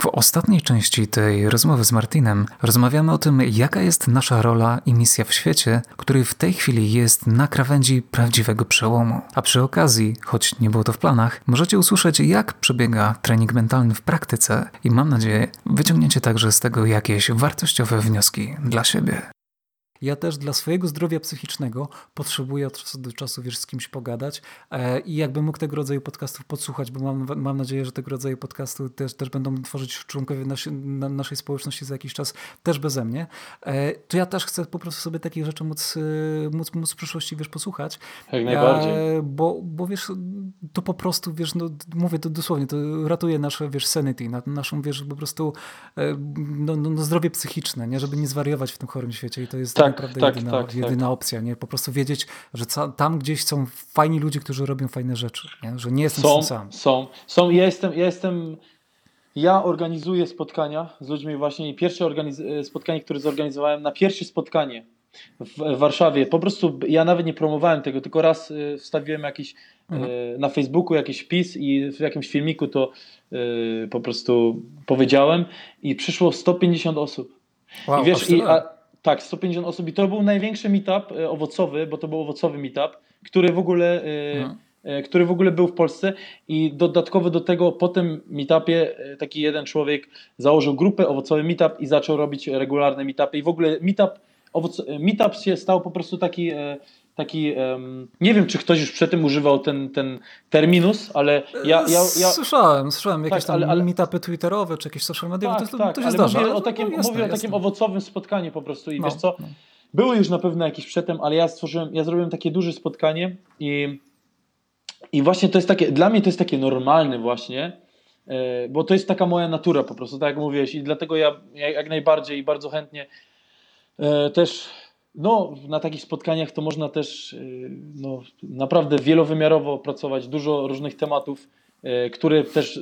W ostatniej części tej rozmowy z Martinem rozmawiamy o tym, jaka jest nasza rola i misja w świecie, który w tej chwili jest na krawędzi prawdziwego przełomu. A przy okazji, choć nie było to w planach, możecie usłyszeć, jak przebiega trening mentalny w praktyce i mam nadzieję, wyciągniecie także z tego jakieś wartościowe wnioski dla siebie. Ja też dla swojego zdrowia psychicznego potrzebuję od czasu do czasu, wiesz, z kimś pogadać e, i jakbym mógł tego rodzaju podcastów podsłuchać, bo mam, mam nadzieję, że tego rodzaju podcasty też, też będą tworzyć członkowie nasi, na, naszej społeczności za jakiś czas, też beze mnie, e, to ja też chcę po prostu sobie takich rzeczy móc, e, móc, móc w przyszłości, wiesz, posłuchać. Jak najbardziej. bo, bo wiesz, to po prostu, wiesz, no, mówię to dosłownie, to ratuje nasze, wiesz, sanity, naszą, wiesz, po prostu no, no, no zdrowie psychiczne, nie, żeby nie zwariować w tym chorym świecie i to jest tak naprawdę tak, jedyna, tak, jedyna tak. opcja, nie? Po prostu wiedzieć, że tam gdzieś są fajni ludzie, którzy robią fajne rzeczy, nie? Że nie jestem są, sam. Są, są. Ja jestem, ja jestem, ja organizuję spotkania z ludźmi właśnie i pierwsze organiz- spotkanie, które zorganizowałem, na pierwsze spotkanie w Warszawie, po prostu ja nawet nie promowałem tego, tylko raz y, wstawiłem jakiś mhm. Y, na Facebooku jakiś wpis i w jakimś filmiku to po prostu powiedziałem i przyszło 150 osób. Wow, I wiesz, i, a, tak, 150 osób i to był największy meetup e, owocowy, bo to był owocowy meetup, który w ogóle, e, mhm. E, który w ogóle był w Polsce i dodatkowo do tego po tym meetupie taki jeden człowiek założył grupę owocowy meetup i zaczął robić regularne meetupy i w ogóle meetup, owoc, meetup się stał po prostu taki taki, um, nie wiem czy ktoś już przed tym używał ten, ten terminus, ale ja... ja, ja... Słyszałem, słyszałem jakieś tak, tam ale, ale... meetupy twitterowe czy jakieś social media, tak, to, tak, to się zdarza. Mówię o takim, no, mówię o takim owocowym spotkaniu po prostu i no, wiesz co, no. były już na pewno jakieś przedtem, ale ja stworzyłem, ja zrobiłem takie duże spotkanie i, i właśnie to jest takie, dla mnie to jest takie normalne właśnie, e, bo to jest taka moja natura po prostu, tak jak mówiłeś i dlatego ja jak najbardziej i bardzo chętnie e, też no, na takich spotkaniach to można też y, no, naprawdę wielowymiarowo pracować, dużo różnych tematów, y, które też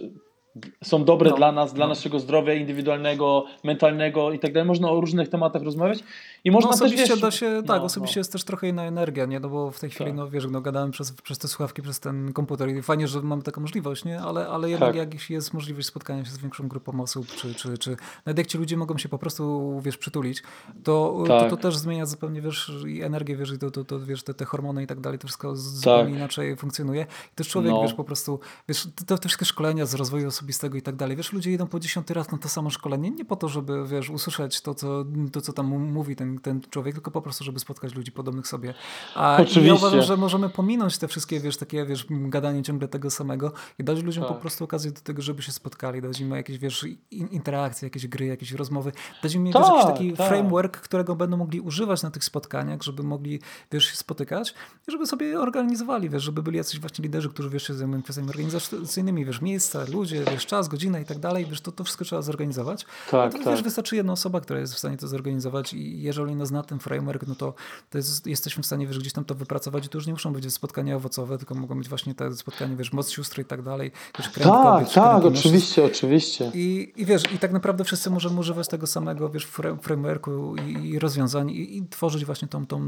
są dobre no, dla nas, dla no. naszego zdrowia indywidualnego, mentalnego i tak dalej. Można o różnych tematach rozmawiać i można no, osobiście też, wiesz, da się, tak, no, osobiście no. jest też trochę inna energia, nie? No bo w tej chwili, tak. no wiesz, no gadałem przez, przez te słuchawki, przez ten komputer i fajnie, że mamy taką możliwość, nie? Ale, ale jednak tak. jak jest możliwość spotkania się z większą grupą osób, czy, czy, czy nawet jak ci ludzie mogą się po prostu, wiesz, przytulić, to, tak. to, to, też zmienia zupełnie, wiesz, i energię, wiesz, i to, to, to wiesz, te, te hormony i tak dalej, to wszystko zupełnie tak. inaczej funkcjonuje. I też człowiek, no. wiesz, po prostu, wiesz, te, te wszystkie szkolenia z rozwoju osobistego i tak dalej, wiesz, ludzie idą po dziesiąty raz na to samo szkolenie, nie po to, żeby, wiesz, usłyszeć to, co, to, co tam mówi ten, ten człowiek, tylko po prostu, żeby spotkać ludzi podobnych sobie. A Oczywiście. ja uważam, że możemy pominąć te wszystkie, wiesz, takie, wiesz, gadanie ciągle tego samego i dać ludziom tak. po prostu okazję do tego, żeby się spotkali, dać im jakieś, wiesz, interakcje, jakieś gry, jakieś rozmowy, dać im tak, wiesz, jakiś taki tak. framework, którego będą mogli używać na tych spotkaniach, żeby mogli, wiesz, się spotykać i żeby sobie organizowali, wiesz, żeby byli jacyś właśnie liderzy, którzy, wiesz, się zajmują kwestiami organizacyjnymi, wiesz, miejsca, ludzie, wiesz, czas, godzina i tak dalej, wiesz, to, to wszystko trzeba zorganizować. Tak, to, tak. wiesz, wystarczy jedna osoba, która jest w stanie to zorganizować i jeżeli ona zna ten framework, no to, to jest, jesteśmy w stanie, wiesz, gdzieś tam to wypracować i to już nie muszą być spotkania owocowe, tylko mogą być właśnie te spotkania, wiesz, moc sióstr i tak dalej. Wiesz, tak, kobiet, tak, oczywiście, oczywiście. I, I wiesz, i tak naprawdę wszyscy możemy używać tego samego, wiesz, frameworku i, i rozwiązań i, i tworzyć właśnie tą, tą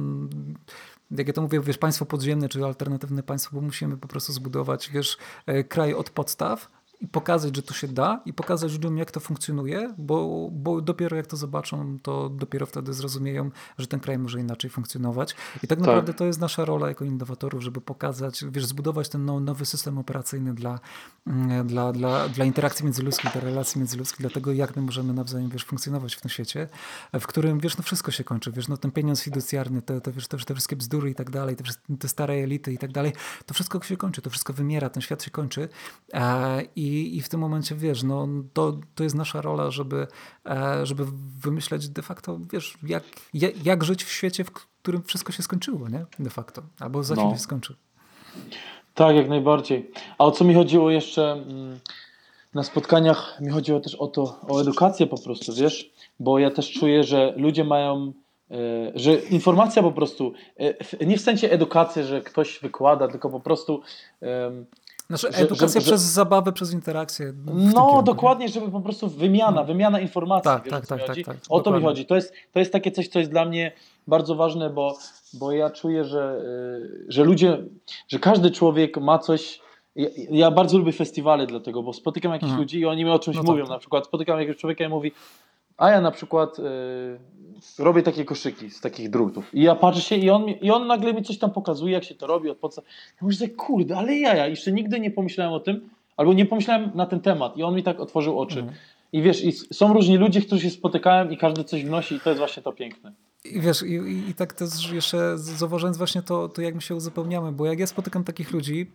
jak ja to mówię, wiesz, państwo podziemne czy alternatywne państwo, bo musimy po prostu zbudować, wiesz, e, kraj od podstaw, i pokazać, że to się da i pokazać ludziom, jak to funkcjonuje, bo, bo dopiero jak to zobaczą, to dopiero wtedy zrozumieją, że ten kraj może inaczej funkcjonować. I tak naprawdę tak. to jest nasza rola jako innowatorów, żeby pokazać, wiesz, zbudować ten nowy system operacyjny dla, mm, dla, dla, dla interakcji międzyludzkich, dla relacji międzyludzkich, dla tego, jak my możemy nawzajem, wiesz, funkcjonować w tym świecie, w którym, wiesz, no wszystko się kończy, wiesz, no ten pieniądz fiducjarny, te, te, wiesz, te, te wszystkie bzdury i tak dalej, te, te stare elity i tak dalej, to wszystko się kończy, to wszystko wymiera, ten świat się kończy i i, i w tym momencie, wiesz, no, to, to jest nasza rola, żeby, e, żeby wymyśleć de facto, wiesz, jak, jak żyć w świecie, w którym wszystko się skończyło, nie? De facto. Albo za chwilę no. się skończy. Tak, jak najbardziej. A o co mi chodziło jeszcze mm, na spotkaniach, mi chodziło też o to, o edukację po prostu, wiesz? Bo ja też czuję, że ludzie mają e, że informacja po prostu, e, nie w sensie edukacji, że ktoś wykłada, tylko po prostu znaczy edukacja że, przez że, zabawę, przez interakcję. No dokładnie, żeby po prostu wymiana, no. wymiana informacji. Tak, wiesz, tak, tak, tak, tak, O to mi chodzi. To jest, to jest takie coś, co jest dla mnie bardzo ważne, bo, bo ja czuję, że, y, że ludzie, że każdy człowiek ma coś, ja, ja, bardzo lubię festiwale dlatego, bo spotykam jakichś mhm. ludzi i oni mi o czymś no mówią. Tak. Na przykład spotykam jakiegoś człowieka i mówi, a ja na przykład y, robię takie koszyki z takich drutów. I ja patrzę się i on, i on nagle mi coś tam pokazuje, jak się to robi, od podstaw. Ja mówię, że kurde, ale ja, ja jeszcze nigdy nie pomyślałem o tym, albo nie pomyślałem na ten temat i on mi tak otworzył oczy. Mhm. I wiesz, i są różni ludzie, którzy się spotykają i każdy coś wnosi i to jest właśnie to piękne. I wiesz, i, i, i tak też jeszcze zauważając właśnie to, to, jak my się uzupełniamy, bo jak ja spotykam takich ludzi,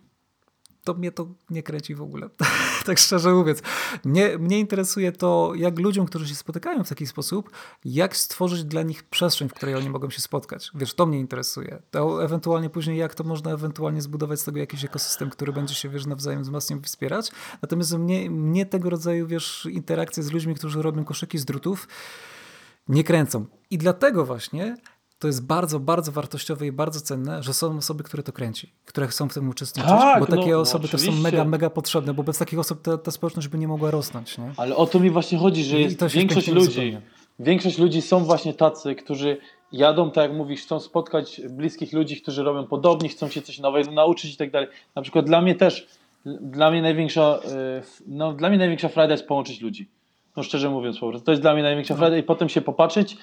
to mnie to nie kręci w ogóle. tak szczerze mówiąc. Mnie, mnie interesuje to, jak ludziom, którzy się spotykają w taki sposób, jak stworzyć dla nich przestrzeń, w której oni mogą się spotkać. Wiesz, to mnie interesuje. To ewentualnie później, jak to można ewentualnie zbudować z tego jakiś ekosystem, który będzie się, wiesz, nawzajem wzmacniał, wspierać. Natomiast mnie, mnie tego rodzaju, wiesz, interakcje z ludźmi, którzy robią koszyki z drutów, nie kręcą. I dlatego właśnie to jest bardzo, bardzo wartościowe i bardzo cenne, że są osoby, które to kręci, które chcą w tym uczestniczyć, tak, bo takie no, no osoby no, też są mega, mega potrzebne, bo bez takich osób ta, ta społeczność by nie mogła rosnąć. Nie? Ale o to mi właśnie chodzi, że jest większość ludzi, zupełnie. większość ludzi są właśnie tacy, którzy jadą, tak jak mówisz, chcą spotkać bliskich ludzi, którzy robią podobnie, chcą się coś nowego nauczyć i tak dalej. Na przykład dla mnie też, dla mnie największa, e, no, dla mnie największa frajda jest połączyć ludzi. No szczerze mówiąc po prostu. To jest dla mnie największa no. frajda i potem się popatrzeć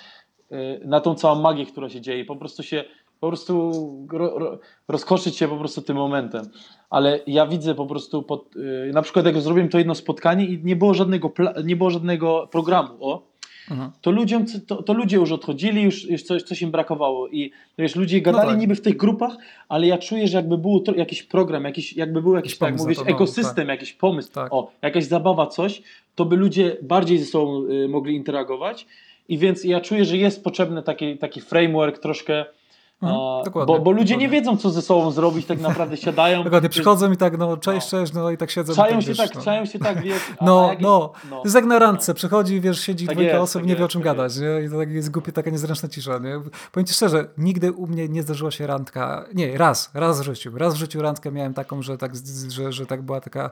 na tą całą magię, która się dzieje. Po prostu się, po prostu ro, ro, rozkoszyć się po prostu tym momentem. Ale ja widzę po prostu, pod, yy, na przykład jak zrobiłem to jedno spotkanie i nie było żadnego, nie było żadnego programu, o, mhm. to, ludziom, to, to, ludzie już odchodzili, już, już coś, coś im brakowało i wiesz, ludzie no gadali no tak. niby w tych grupach, ale ja czuję, że jakby był to, jakiś program, jakiś, jakby był jakiś, tak mówisz, ekosystem, tak. jakiś pomysł, tak. o, jakaś zabawa, coś, to by ludzie bardziej ze sobą y, mogli interagować i więc ja czuję, że jest potrzebny taki, taki framework troszkę. Mhm, bo, bo, ludzie nie wiedzą, co ze sobą zrobić, tak naprawdę siadają. Dokładnie, przychodzą i tak, no cześć, no. cześć, no i tak siedzą. Czają tak, się, tak, no. czają się tak, wiesz. No, jakieś, no, no, jest jak na randce, przychodzi, wiesz, siedzi tak dwójka jest, osób, tak nie wie o czym tak gadać, nie? I to tak jest głupie, taka niezręczna cisza, nie? Powiem ci szczerze, nigdy u mnie nie zdarzyła się randka, nie, raz, raz w życiu, raz w życiu randkę miałem taką, że tak, że, że tak była taka,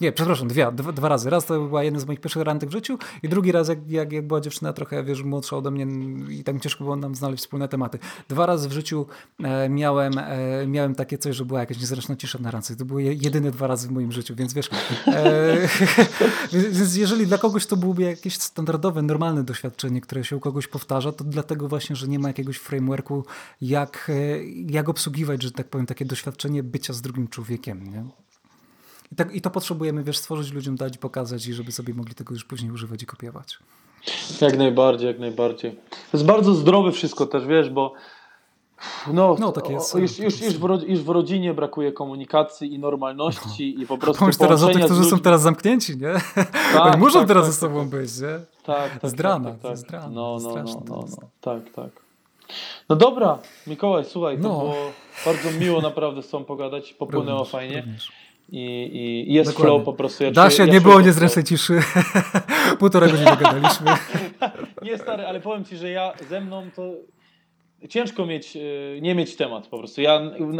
nie, przepraszam, dwie, dwa, dwa razy, raz to była jedna z moich pierwszych randek w życiu i drugi raz, jak, jak, jak była dziewczyna trochę, wiesz, młodsza ode mnie i tak ciężko było nam znaleźć wspólne tematy. Dwa razy w życiu e, miałem, e, miałem takie coś, że była jakaś niezręczna cisza na randce. To były jedyne dwa razy w moim życiu, więc wiesz, e, więc jeżeli dla kogoś to byłoby jakieś standardowe, normalne doświadczenie, które się u kogoś powtarza, to dlatego właśnie, że nie ma jakiegoś frameworku, jak, jak obsługiwać, że tak powiem, takie doświadczenie bycia z drugim człowiekiem. Nie? I, tak, I to potrzebujemy, wiesz, stworzyć ludziom, dać, pokazać i żeby sobie mogli tego już później używać i kopiować. Jak najbardziej, jak najbardziej. To jest bardzo zdrowe wszystko też, wiesz, bo no, no tak jest. Już, już, już, w, już w rodzinie brakuje komunikacji i normalności no. i po prostu Pomyśl teraz o tych, którzy są teraz zamknięci, nie? Tak, muszą tak, teraz tak, ze sobą być, nie? Tak, tak. Zdrana, tak, tak, tak. No, no, no, no, no, tak, tak. No dobra, Mikołaj, słuchaj, to no. było bardzo miło naprawdę z tobą pogadać, popłynęło również, fajnie. Również. I, i, i jest Dokładnie. flow po prostu. Ja da się, ja nie było niezręcznej ciszy. Półtora godziny gadaliśmy. nie stary, ale powiem ci, że ja ze mną to ciężko mieć, e, nie mieć temat po prostu. Ja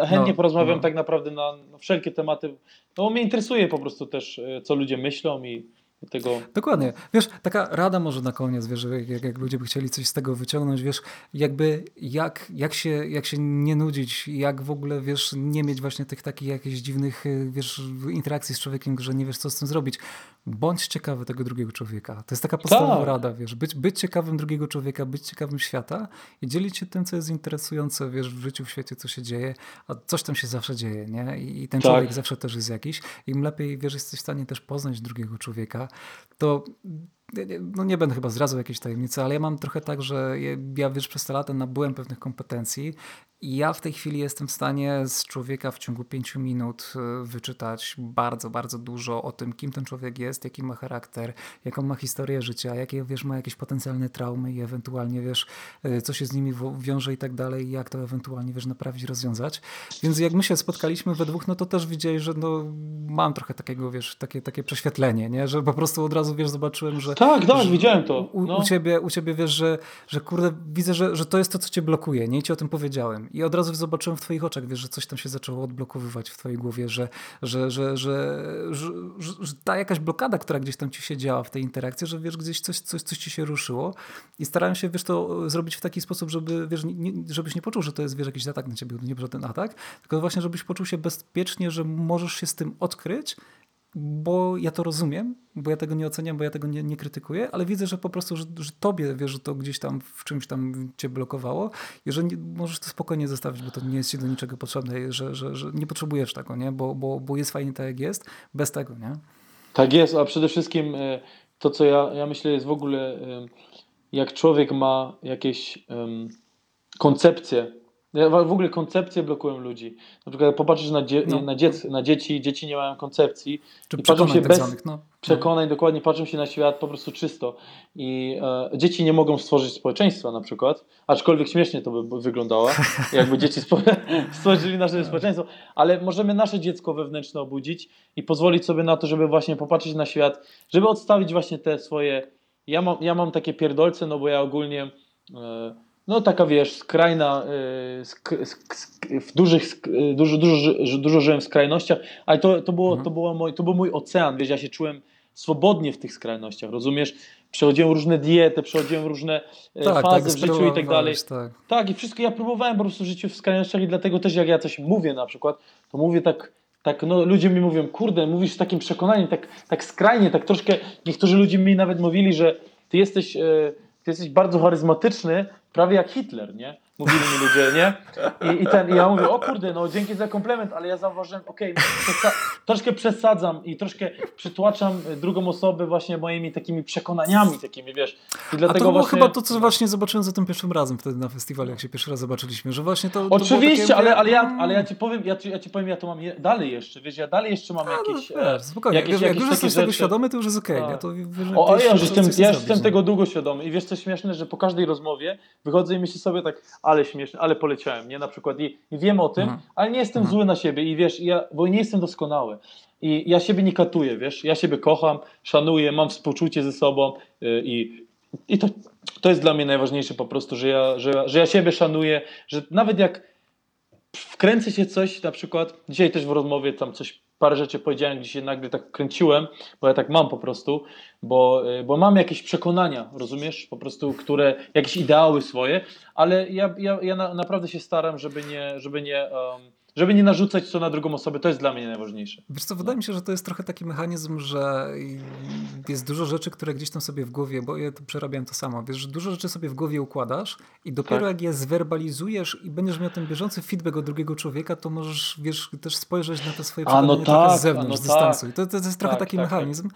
chętnie no, porozmawiam no. tak naprawdę na, wszelkie tematy. No mnie interesuje po prostu też, e, co ludzie myślą i tego... Dokładnie. Wiesz, taka rada może na koniec, wiesz, jak, jak ludzie by chcieli coś z tego wyciągnąć, wiesz, jakby jak, jak, się, jak się nie nudzić, jak w ogóle, wiesz, nie mieć właśnie tych takich jakichś dziwnych, wiesz, interakcji z człowiekiem, że nie wiesz, co z tym zrobić. Bądź ciekawy tego drugiego człowieka. To jest taka podstawowa tak. rada, wiesz, być, być ciekawym drugiego człowieka, być ciekawym świata i dzielić się tym, co jest interesujące, wiesz, w życiu, w świecie, co się dzieje, a coś tam się zawsze dzieje, nie? I, i ten tak. człowiek zawsze też jest jakiś. Im lepiej, wiesz, jesteś w stanie też poznać drugiego człowieka, to no nie będę chyba zdradzał jakiejś tajemnicy, ale ja mam trochę tak, że ja wiesz, przez te lata nabyłem pewnych kompetencji i ja w tej chwili jestem w stanie z człowieka w ciągu pięciu minut e, wyczytać bardzo, bardzo dużo o tym, kim ten człowiek jest, jaki ma charakter, jaką ma historię życia, jakie wiesz, ma jakieś potencjalne traumy i ewentualnie wiesz, e, co się z nimi wiąże i tak dalej, jak to ewentualnie wiesz, naprawić, rozwiązać. Więc jak my się spotkaliśmy we dwóch, no to też widziałeś, że no, mam trochę takiego, wiesz, takie, takie prześwietlenie, nie? że po prostu od razu wiesz, zobaczyłem, że Tak, tak, widziałem to. U, no. u, ciebie, u ciebie wiesz, że, że kurde, widzę, że, że to jest to, co cię blokuje. Nie ci o tym powiedziałem. I od razu zobaczyłem w twoich oczach, wiesz, że coś tam się zaczęło odblokowywać w twojej głowie, że, że, że, że, ta jakaś blokada, która gdzieś tam ci się działa w tej interakcji, że wiesz, gdzieś coś, coś, coś ci się ruszyło. I starałem się, wiesz, to zrobić w taki sposób, żeby, wiesz, nie, żebyś nie poczuł, że to jest, wiesz, jakiś atak na ciebie, nie żaden atak, tylko właśnie, żebyś poczuł się bezpiecznie, że możesz się z tym odkryć bo ja to rozumiem, bo ja tego nie oceniam, bo ja tego nie, nie krytykuję, ale widzę, że po prostu, że, że tobie, wiesz, że to gdzieś tam w czymś tam cię blokowało i że nie, możesz to spokojnie zostawić, bo to nie jest ci do niczego potrzebne, że, że, że nie potrzebujesz tego, nie? Bo, bo, bo jest fajnie tak, jak jest, bez tego, nie? Tak jest, a przede wszystkim e, to, co ja, ja myślę, jest w ogóle, e, jak człowiek ma jakieś um, koncepcje w ogóle koncepcje blokują ludzi. Na przykład popatrzysz na, dzie no. na, dziec na dzieci, dzieci nie mają koncepcji. Czy i patrzą się tak bez zwanych, no. przekonań, dokładnie patrzą się na świat po prostu czysto. I e, dzieci nie mogą stworzyć społeczeństwa na przykład, aczkolwiek śmiesznie to by wyglądało, jakby dzieci stworzyli nasze społeczeństwo, ale możemy nasze dziecko wewnętrzne obudzić i pozwolić sobie na to, żeby właśnie popatrzeć na świat, żeby odstawić właśnie te swoje... Ja mam, ja mam takie pierdolce, no bo ja ogólnie... E, no taka wiesz, skrajna, y, w dużych, y, dużo, dużo, dużo żyłem w skrajnościach, ale to, to, było, mhm. to, było mój, to był mój ocean, wiesz, ja się czułem swobodnie w tych skrajnościach, rozumiesz? Przechodziłem różne diety, przechodziłem różne e, tak, fazy tak, w życiu i tak dalej. Tak. tak, i wszystko ja próbowałem po prostu w życiu w skrajnościach i dlatego też jak ja coś mówię na przykład, to mówię tak, tak no ludzie mi mówią, kurde, mówisz z takim przekonaniem, tak, tak skrajnie, tak troszkę, niektórzy ludzie mi nawet mówili, że ty jesteś, e, ty jesteś bardzo charyzmatyczny, prawie jak Hitler, nie? Mówili mi ludzie, nie? I, i, ten, i ja mówię, o kurde, no dzięki za komplement, ale ja zauważyłem, okej, okay, troszkę przesadzam i troszkę przytłaczam drugą osobę właśnie moimi takimi przekonaniami takimi, wiesz. I dlatego A to było właśnie... chyba to, co właśnie zobaczyłem za tym pierwszym razem wtedy na festiwalu, jak się pierwszy raz zobaczyliśmy, że właśnie to... Oczywiście, to takie... ale, ale, ja, ale ja ci powiem, ja ci, ja ci powiem, ja to mam je, dalej jeszcze, wiesz, ja dalej jeszcze mam no, jakieś... No, wiesz, spokojnie, jakieś, wiesz, jakieś jak już jesteś tego świadomy, to już jest okej, okay, ja to... Wiesz, o, ja, jestem, ja jestem tego długo świadomy i wiesz co śmieszne, że po każdej rozmowie wychodzę i myślę sobie tak, ale śmieszne, ale poleciałem, nie? Na przykład i, i wiem o tym, mhm. ale nie jestem mhm. zły na siebie i wiesz, ja, bo nie jestem doskonały. I ja siebie nie katuję, wiesz, ja siebie kocham, szanuję, mam współczucie ze sobą yy, i, i to, to jest dla mnie najważniejsze po prostu, że ja, że, że ja siebie szanuję, że nawet jak wkręcę się coś, na przykład dzisiaj też w rozmowie tam coś parę rzeczy powiedziałem, gdzie się nagle tak kręciłem, bo ja tak mam po prostu, bo, y, bo mam jakieś przekonania, rozumiesz, po prostu, które, jakieś ideały swoje, ale ja, ja, ja na, naprawdę się staram, żeby nie, żeby nie um, żeby nie narzucać to na drugą osobę, to jest dla mnie najważniejsze. Wiesz co, wydaje mi się, że to jest trochę taki mechanizm, że jest dużo rzeczy, które gdzieś tam sobie w głowie, bo ja to przerabiam to samo, wiesz, że dużo rzeczy sobie w głowie układasz i dopiero tak. jak je zwerbalizujesz i będziesz miał ten bieżący feedback od drugiego człowieka, to możesz, wiesz, też spojrzeć na te swoje przekonania no tak, z zewnątrz, no z dystansu. I to, to, jest trochę tak, taki tak, tak. mechanizm.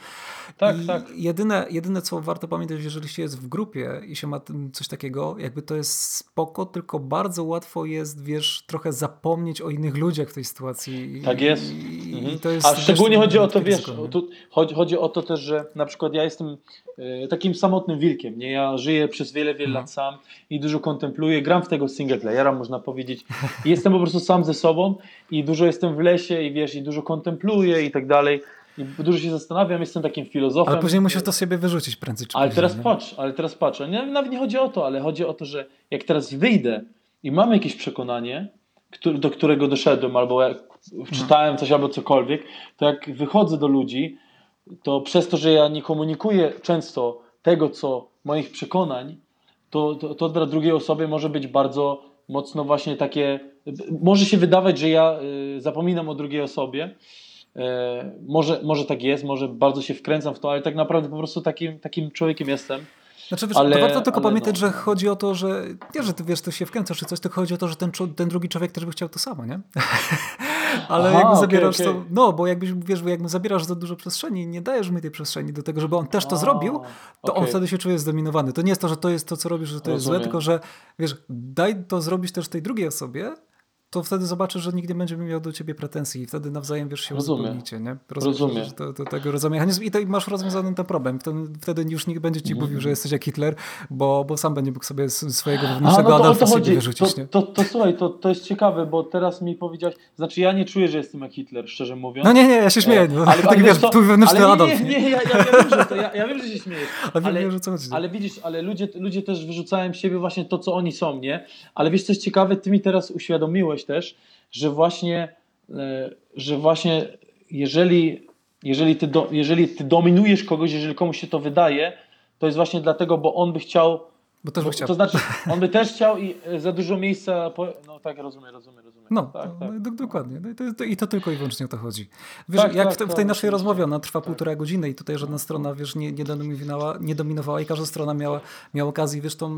Tak, I tak. Jedyne, jedyne, co warto pamiętać, jeżeli się jest w grupie i się ma coś takiego, jakby to jest spoko, tylko bardzo łatwo jest, wiesz, trochę zapomnieć o innych innych ludziach w tej sytuacji. Tak jest. I, mhm. to jest A szczególnie chodzi o to, wiesz, tu, chodzi, chodzi o to też, że na przykład ja jestem e, takim samotnym wilkiem, nie? Ja żyję przez wiele, wiele mhm. lat sam i dużo kontempluję, gram w tego single playera, można powiedzieć. I jestem po prostu sam ze sobą i dużo jestem w lesie i wiesz, i dużo kontempluję i tak dalej. I dużo się zastanawiam, jestem takim filozofem. Ale później musisz to sobie wyrzucić prędzej czy Ale później, teraz nie? patrz, ale teraz patrz. Nie, nawet nie chodzi o to, ale chodzi o to, że jak teraz wyjdę i mam jakieś przekonanie, do którego doszedłem, albo jak czytałem coś albo cokolwiek, to jak wychodzę do ludzi, to przez to, że ja nie komunikuję często tego, co moich przekonań, to, to, to dla drugiej osoby może być bardzo mocno właśnie takie, może się wydawać, że ja y, zapominam o drugiej osobie, e, może, może tak jest, może bardzo się wkręcam w to, ale tak naprawdę po prostu takim, takim człowiekiem jestem. Znaczy, wiesz, ale, warto tylko pamiętać, no. że chodzi o to, że nie, że ty wiesz, to się wkręcasz czy coś, tylko chodzi o to, że ten, ten drugi człowiek też by chciał to samo, nie? ale Aha, jakby zabierasz okay, okay. to, no, bo jakbyś, wiesz, jakby zabierasz za dużo przestrzeni nie dajesz mi tej przestrzeni do tego, żeby on też to A, zrobił, to okay. on wtedy się czuje zdominowany. To nie jest to, że to jest to, co robisz, że to Rozumiem. jest złe, tylko że, wiesz, daj to zrobić też tej drugiej osobie, to wtedy zobaczysz, że nikt nie będzie miał do ciebie pretensji i wtedy nawzajem wiesz się uzupełnicie, nie? Rozumiem. To, to, tego rozumiem. I to masz rozwiązany ten problem. Wtedy, już nikt będzie ci mm. mówił, że jesteś jak Hitler, bo, bo sam będzie mógł sobie swojego wewnętrznego A, no to, to wyrzucić, to, to, to, słuchaj, to, to jest ciekawe, bo teraz mi powiedziałeś, znaczy ja nie czuję, że jestem jak Hitler, szczerze mówiąc. No nie, nie, ja się śmieję. E, no, ale, tak wiesz, to, twój wewnętrzny ale Adolf. Nie, nie, nie, ja, ja, wiem, że to, ja, ja wiem, że się śmiejesz. Ale, ale, chodzi. ale widzisz, ale ludzie, ludzie też wyrzucają z siebie właśnie to, co oni są, nie? Ale wiesz, co jest ciekawe, ty mi teraz uświadomiłeś też, że właśnie, e, że właśnie jeżeli, jeżeli, ty do, jeżeli ty dominujesz kogoś, jeżeli komuś się to wydaje, to jest właśnie dlatego, bo on by chciał bo też by chciał. To znaczy, on by też chciał i e, za dużo miejsca. Po... No tak, rozumiem, rozumiem. No, tak, no, tak. dokładnie. No i, to, I to tylko i wyłącznie o to chodzi. Wiesz, tak, jak tak, w, te, w, tej tak, naszej rozmowie, ona trwa tak. półtora godziny i tutaj żadna strona, wiesz, nie, nie, dominowała, nie dominowała i każda strona miała, miała okazję, wiesz, to,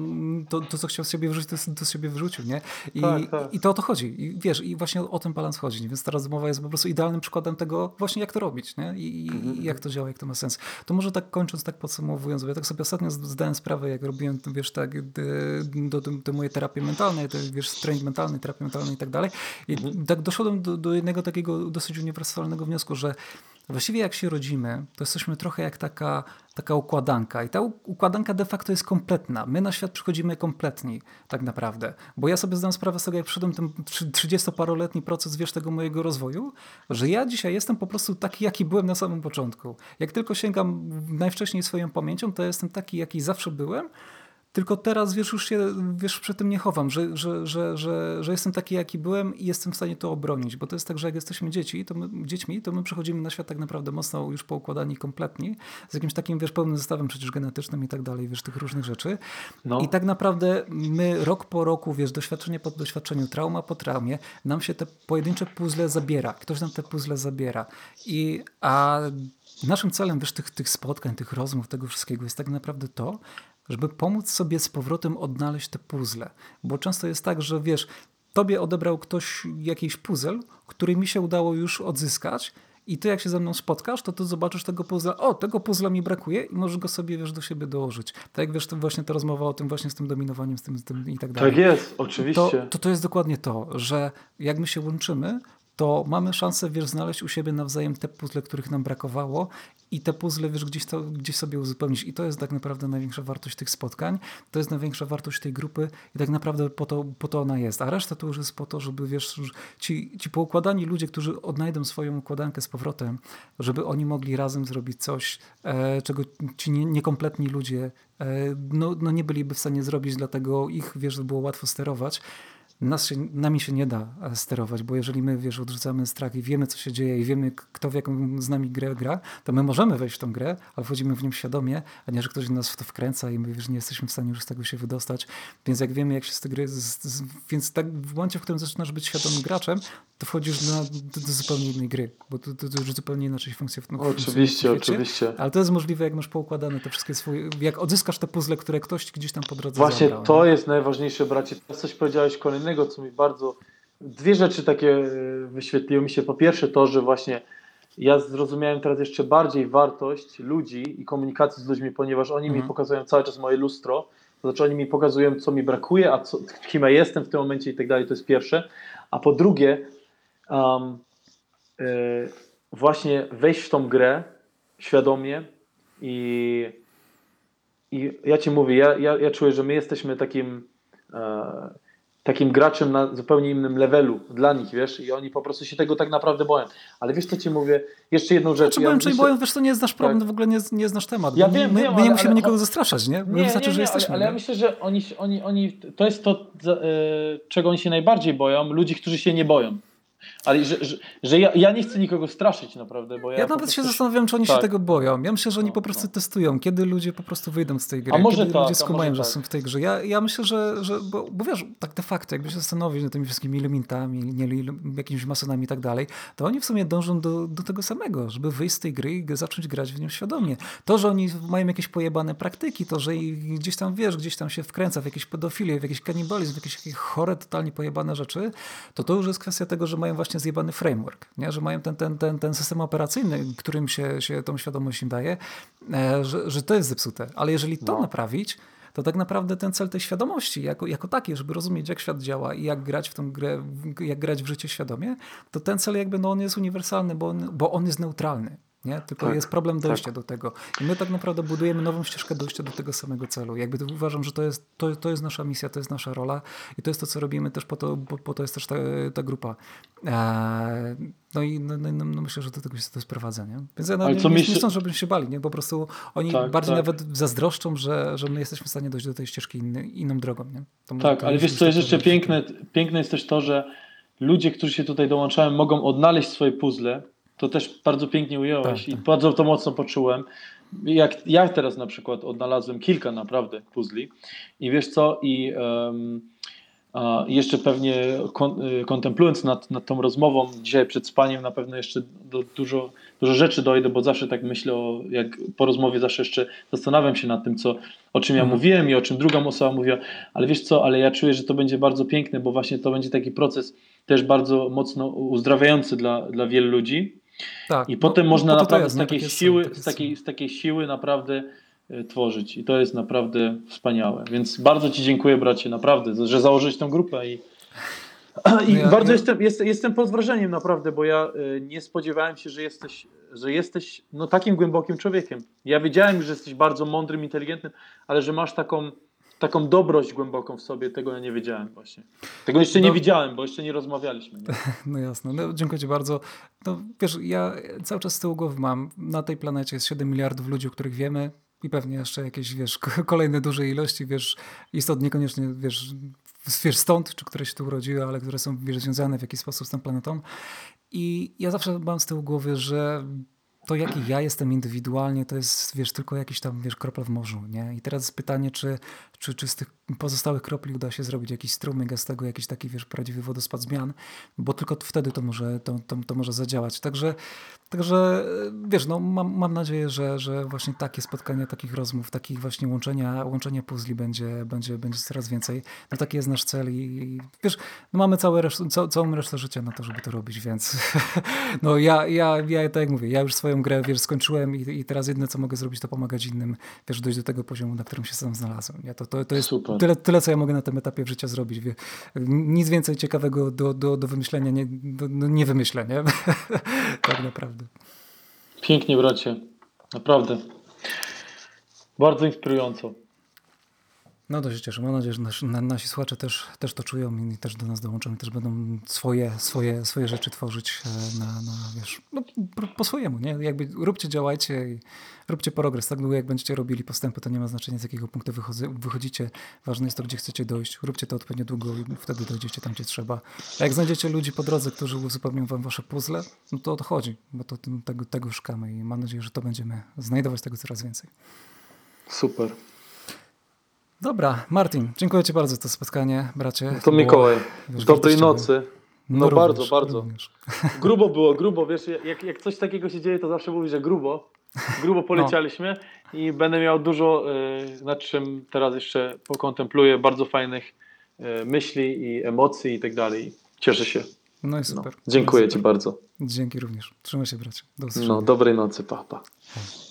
to, to co chciał z siebie wyrzucić, to, to z siebie wyrzucił, nie? I, tak, I to o to chodzi. I wiesz, i właśnie o ten balans chodzi. Więc ta rozmowa jest po prostu idealnym przykładem tego właśnie, jak to robić, nie? I, i mhm. jak to działa, jak to ma sens. To może tak kończąc, tak podsumowując, bo ja tak sobie ostatnio zdałem sprawę, jak robiłem, wiesz, tak, mojej terapii mentalnej, to, wiesz, trening mentalny, terapii mentalnej i tak dalej. I tak doszedłem do, do jednego takiego dosyć uniwersalnego wniosku, że właściwie jak się rodzimy, to jesteśmy trochę jak taka, taka układanka. I ta układanka de facto jest kompletna. My na świat przychodzimy kompletni, tak naprawdę. Bo ja sobie zdam sprawę z tego, jak przyszedłem ten 30-paroletni proces, wiesz, tego mojego rozwoju, że ja dzisiaj jestem po prostu taki, jaki byłem na samym początku. Jak tylko sięgam najwcześniej swoją pamięcią, to jestem taki, jaki zawsze byłem. Tylko teraz, wiesz, już się wiesz, przed tym nie chowam, że, że, że, że, że jestem taki, jaki byłem i jestem w stanie to obronić. Bo to jest tak, że jak jesteśmy dzieci, to my, dziećmi, to my przychodzimy na świat tak naprawdę mocno już poukładani kompletnie, z jakimś takim, wiesz, pełnym zestawem przecież genetycznym i tak dalej, wiesz, tych różnych rzeczy. No. I tak naprawdę my rok po roku, wiesz, doświadczenie po doświadczeniu, trauma po traumie, nam się te pojedyncze puzzle zabiera. Ktoś nam te puzzle zabiera. I, a naszym celem, wiesz, tych, tych spotkań, tych rozmów, tego wszystkiego jest tak naprawdę to, żeby pomóc sobie z powrotem odnaleźć te puzzle. Bo często jest tak, że wiesz, tobie odebrał ktoś jakiś puzzle, który mi się udało już odzyskać i ty jak się ze mną spotkasz, to ty zobaczysz tego puzzla, o, tego puzzla mi brakuje i możesz go sobie, wiesz, do siebie dołożyć. Tak jak wiesz, to właśnie ta rozmowa o tym właśnie z tym dominowaniem, z tym, z tym i tak dalej. Tak jest, oczywiście. To, to, to jest dokładnie to, że jak my się łączymy, to mamy szansę, wiesz, znaleźć u siebie nawzajem te puzzle, których nam brakowało i te puzzle, wiesz, gdzieś, to, gdzieś sobie uzupełnić. I to jest tak naprawdę największa wartość tych spotkań, to jest największa wartość tej grupy i tak naprawdę po to, po to ona jest. A reszta to już jest po to, żeby, wiesz, ci, ci poukładani ludzie, którzy odnajdą swoją układankę z powrotem, żeby oni mogli razem zrobić coś, e, czego ci nie, niekompletni ludzie e, no, no nie byliby w stanie zrobić, dlatego ich, wiesz, było łatwo sterować nas się, nami się nie da e, sterować, bo jeżeli my, wiesz, odrzucamy strach i wiemy, co się dzieje i wiemy, kto w jaką z nami grę gra, to my możemy wejść w tą grę, ale wchodzimy w nią świadomie, a nie, że ktoś nas w to wkręca i my, wiesz, nie jesteśmy w stanie już z tego się wydostać. Więc jak wiemy, jak się z tej gry... Z, z, więc tak w momencie, w którym zaczynasz być świadomym graczem, to wchodzisz na, do, do zupełnie innej gry, bo to, to, to już zupełnie inaczej funkcjonuje. No, oczywiście, oczywiście. Ale to jest możliwe, jak masz poukładane te wszystkie swoje... Jak odzyskasz te puzzle, które ktoś gdzieś tam po drodze Właśnie zabrał, to nie? jest najważniejsze, bracie. Teraz coś powiedziałeś kolejnego, co mi bardzo... Dwie rzeczy takie e, wyświetliły mi się. Po pierwsze to, że właśnie ja zrozumiałem teraz jeszcze bardziej wartość ludzi i komunikacji z ludźmi, ponieważ oni mhm. mi pokazują cały czas moje lustro, to znaczy oni mi pokazują, co mi brakuje, a co, kim ja jestem w tym momencie i tak dalej, to jest pierwsze. A po drugie, um, właśnie wejść w tą grę świadomie i, i ja ci mówię, ja, ja, ja czuję, że my jesteśmy takim e, takim graczem na zupełnie innym levelu dla nich, wiesz, i oni po prostu się tego tak naprawdę boją. Ale wiesz, co ci mówię? Jeszcze jedną rzecz. Znaczy, ja boją, myślę... boją, wiesz, to nie jest nasz problem, tak. w ogóle nie, nie znasz temat. Ja wiem, my, wiem, my nie musimy ale, nikogo zastraszać, nie? nie wystarczy, nie, nie, że jesteśmy. Ale, ale ja myślę, że oni, oni, oni, to jest to, czego oni się najbardziej boją, ludzi, którzy się nie boją. Ale że, że, że ja, ja, nie chcę nikogo straszyć naprawdę, bo ja... Ja nawet się zastanawiam, czy oni tak. się tego boją. Ja myślę, że oni no, po prostu no. testują, kiedy ludzie po prostu wyjdą z tej gry, a może kiedy tak, ludzie skumają, że tak. są w tej grze. Ja, ja myślę, że, że bo, bo wiesz, tak de facto, jakby się zastanowić nad tymi wszystkimi nie, jakimiś masonami i tak dalej, to oni w sumie dążą do, do tego samego, żeby wyjść z tej gry i zacząć grać w nią świadomie. To, że oni mają jakieś pojebane praktyki, to, że gdzieś tam, wiesz, gdzieś tam się wkręca w jakieś pedofilię, w jakiś kanibalizm, w jakieś chore, totalnie pojebane rzeczy, to to już jest kwestia tego, że mają właśnie zjebany frame framework, nie? że mają ten, ten, ten, ten system operacyjny, którym się, się tą świadomość im daje, e, że, że to jest zepsute. Ale jeżeli to no. naprawić, to tak naprawdę ten cel tej świadomości jako, jako taki, żeby rozumieć jak świat działa i jak grać w tą grę, jak grać w życie świadomie, to ten cel jakby no on jest uniwersalny, bo on, bo on jest neutralny. Nie? Tylko tak, jest problem dojścia tak. do tego. I my tak naprawdę budujemy nową ścieżkę dojścia do tego samego celu. Jakby to uważam, że to jest, to, to jest nasza misja, to jest nasza rola i to jest to, co robimy też po to, bo, po to jest też ta, ta grupa. Eee, no i no, no, no, myślę, że do tego się to sprowadza. Nie? Więc ja no, nie, nie, nie chcę, żebyśmy się bali, nie? po prostu oni tak, bardziej tak. nawet zazdroszczą, że, że my jesteśmy w stanie dojść do tej ścieżki inny, inną drogą. Nie? To tak, ale wiesz co jest jeszcze piękne, piękne jest też to, że ludzie, którzy się tutaj dołączają mogą odnaleźć swoje puzzle to też bardzo pięknie ująłeś tak, i tak. bardzo to mocno poczułem. Jak ja teraz na przykład odnalazłem kilka naprawdę puzli i wiesz co, i um, jeszcze pewnie kon, y, kontemplując nad, nad tą rozmową dzisiaj przed spaniem, na pewno jeszcze do, dużo, dużo rzeczy dojdę, bo zawsze tak myślę, o, jak po rozmowie zawsze jeszcze zastanawiam się nad tym, co, o czym ja mhm. mówiłem i o czym druga osoba mówiła, ale wiesz co, ale ja czuję, że to będzie bardzo piękne, bo właśnie to będzie taki proces też bardzo mocno uzdrawiający dla, dla wielu ludzi tak, I potem no, można no naprawdę jest, z, takiej siły, z, takiej, z takiej siły naprawdę y, tworzyć. I to jest naprawdę wspaniałe. Więc bardzo Ci dziękuję, bracie, naprawdę, że założyłeś tę grupę i, i no ja, bardzo ja... Jestem, jestem, jestem pod wrażeniem naprawdę, bo ja y, nie spodziewałem się, że jesteś, że jesteś no, takim głębokim człowiekiem. Ja wiedziałem, że jesteś bardzo mądrym, inteligentnym, ale że masz taką taką dobrość głęboką w sobie, tego ja nie wiedziałem właśnie. Tego jeszcze nie no, widziałem, bo jeszcze nie rozmawialiśmy. Nie? No jasne, no, dziękuję Ci bardzo. No, wiesz, ja cały czas z tyłu głowy mam, na tej planecie jest 7 miliardów ludzi, o których wiemy i pewnie jeszcze jakieś, wiesz, kolejne duże ilości, wiesz, istot niekoniecznie, wiesz, wiesz stąd, czy które się tu urodziły, ale które są wiesz, związane w jakiś sposób z tą planetą. I ja zawsze mam z tyłu głowy, że to jaki ja jestem indywidualnie, to jest, wiesz, tylko jakiś tam, wiesz, kropla w morzu, nie? I teraz pytanie, czy, czy, czy z tych pozostałych kropli uda się zrobić jakiś strumyk, z tego jakiś taki, wiesz, prawdziwy wodospad zmian, bo tylko wtedy to może, to, to, to może zadziałać. Także, także wiesz, no, mam, mam nadzieję, że, że właśnie takie spotkania, takich rozmów, takich właśnie łączenia, łączenia puzli będzie, będzie, będzie coraz więcej. No taki jest nasz cel i, wiesz, no, mamy całe reszt, ca, całą resztę życia na to, żeby to robić, więc no ja, ja, ja tak jak mówię, ja już swoją grę, wiesz, skończyłem i, i teraz jedyne, co mogę zrobić, to pomagać innym, wiesz, dojść do tego poziomu, na którym się sam znalazłem. Ja to, to, to jest tyle, tyle, co ja mogę na tym etapie życia zrobić. Nic więcej ciekawego do, do, do wymyślenia nie, do, no nie wymyślę, nie? tak naprawdę. Pięknie, bracie. Naprawdę. Bardzo inspirująco. No to się cieszę. Mam nadzieję, że nasi, nasi słuchacze też, też to czują i też do nas dołączą i też będą swoje, swoje, swoje rzeczy tworzyć e, na, na wiesz, no, po swojemu, nie? Jakby róbcie, działajcie i róbcie progres. Tak długo jak będziecie robili postępy, to nie ma znaczenia z jakiego punktu wychodzy, wychodzicie. Ważne jest to, gdzie chcecie dojść. Róbcie to odpowiednio długo i wtedy dojdziecie tam, gdzie trzeba. A jak znajdziecie ludzi po drodze, którzy uzupełnią wam wasze puzzle, no to o to chodzi, bo to tego, tego szukamy i mam nadzieję, że to będziemy znajdować tego coraz więcej. Super. Dobra, Martin, dziękuję Ci bardzo za to spotkanie, bracie. To Mikołaj, dobrej nocy. No, no bardzo, również, bardzo. Również. Grubo było, grubo, wiesz, jak, jak coś takiego się dzieje, to zawsze mówisz, że grubo. Grubo polecialiśmy no. i będę miał dużo, y, nad czym teraz jeszcze pokontempluję, bardzo fajnych y, myśli i emocji i tak dalej. Cieszę się. No i super. No. Dziękuję no Ci bardzo. Dzięki również. Trzymaj się, bracie. Do usłyszenia. No, dobrej nocy, papa. Pa.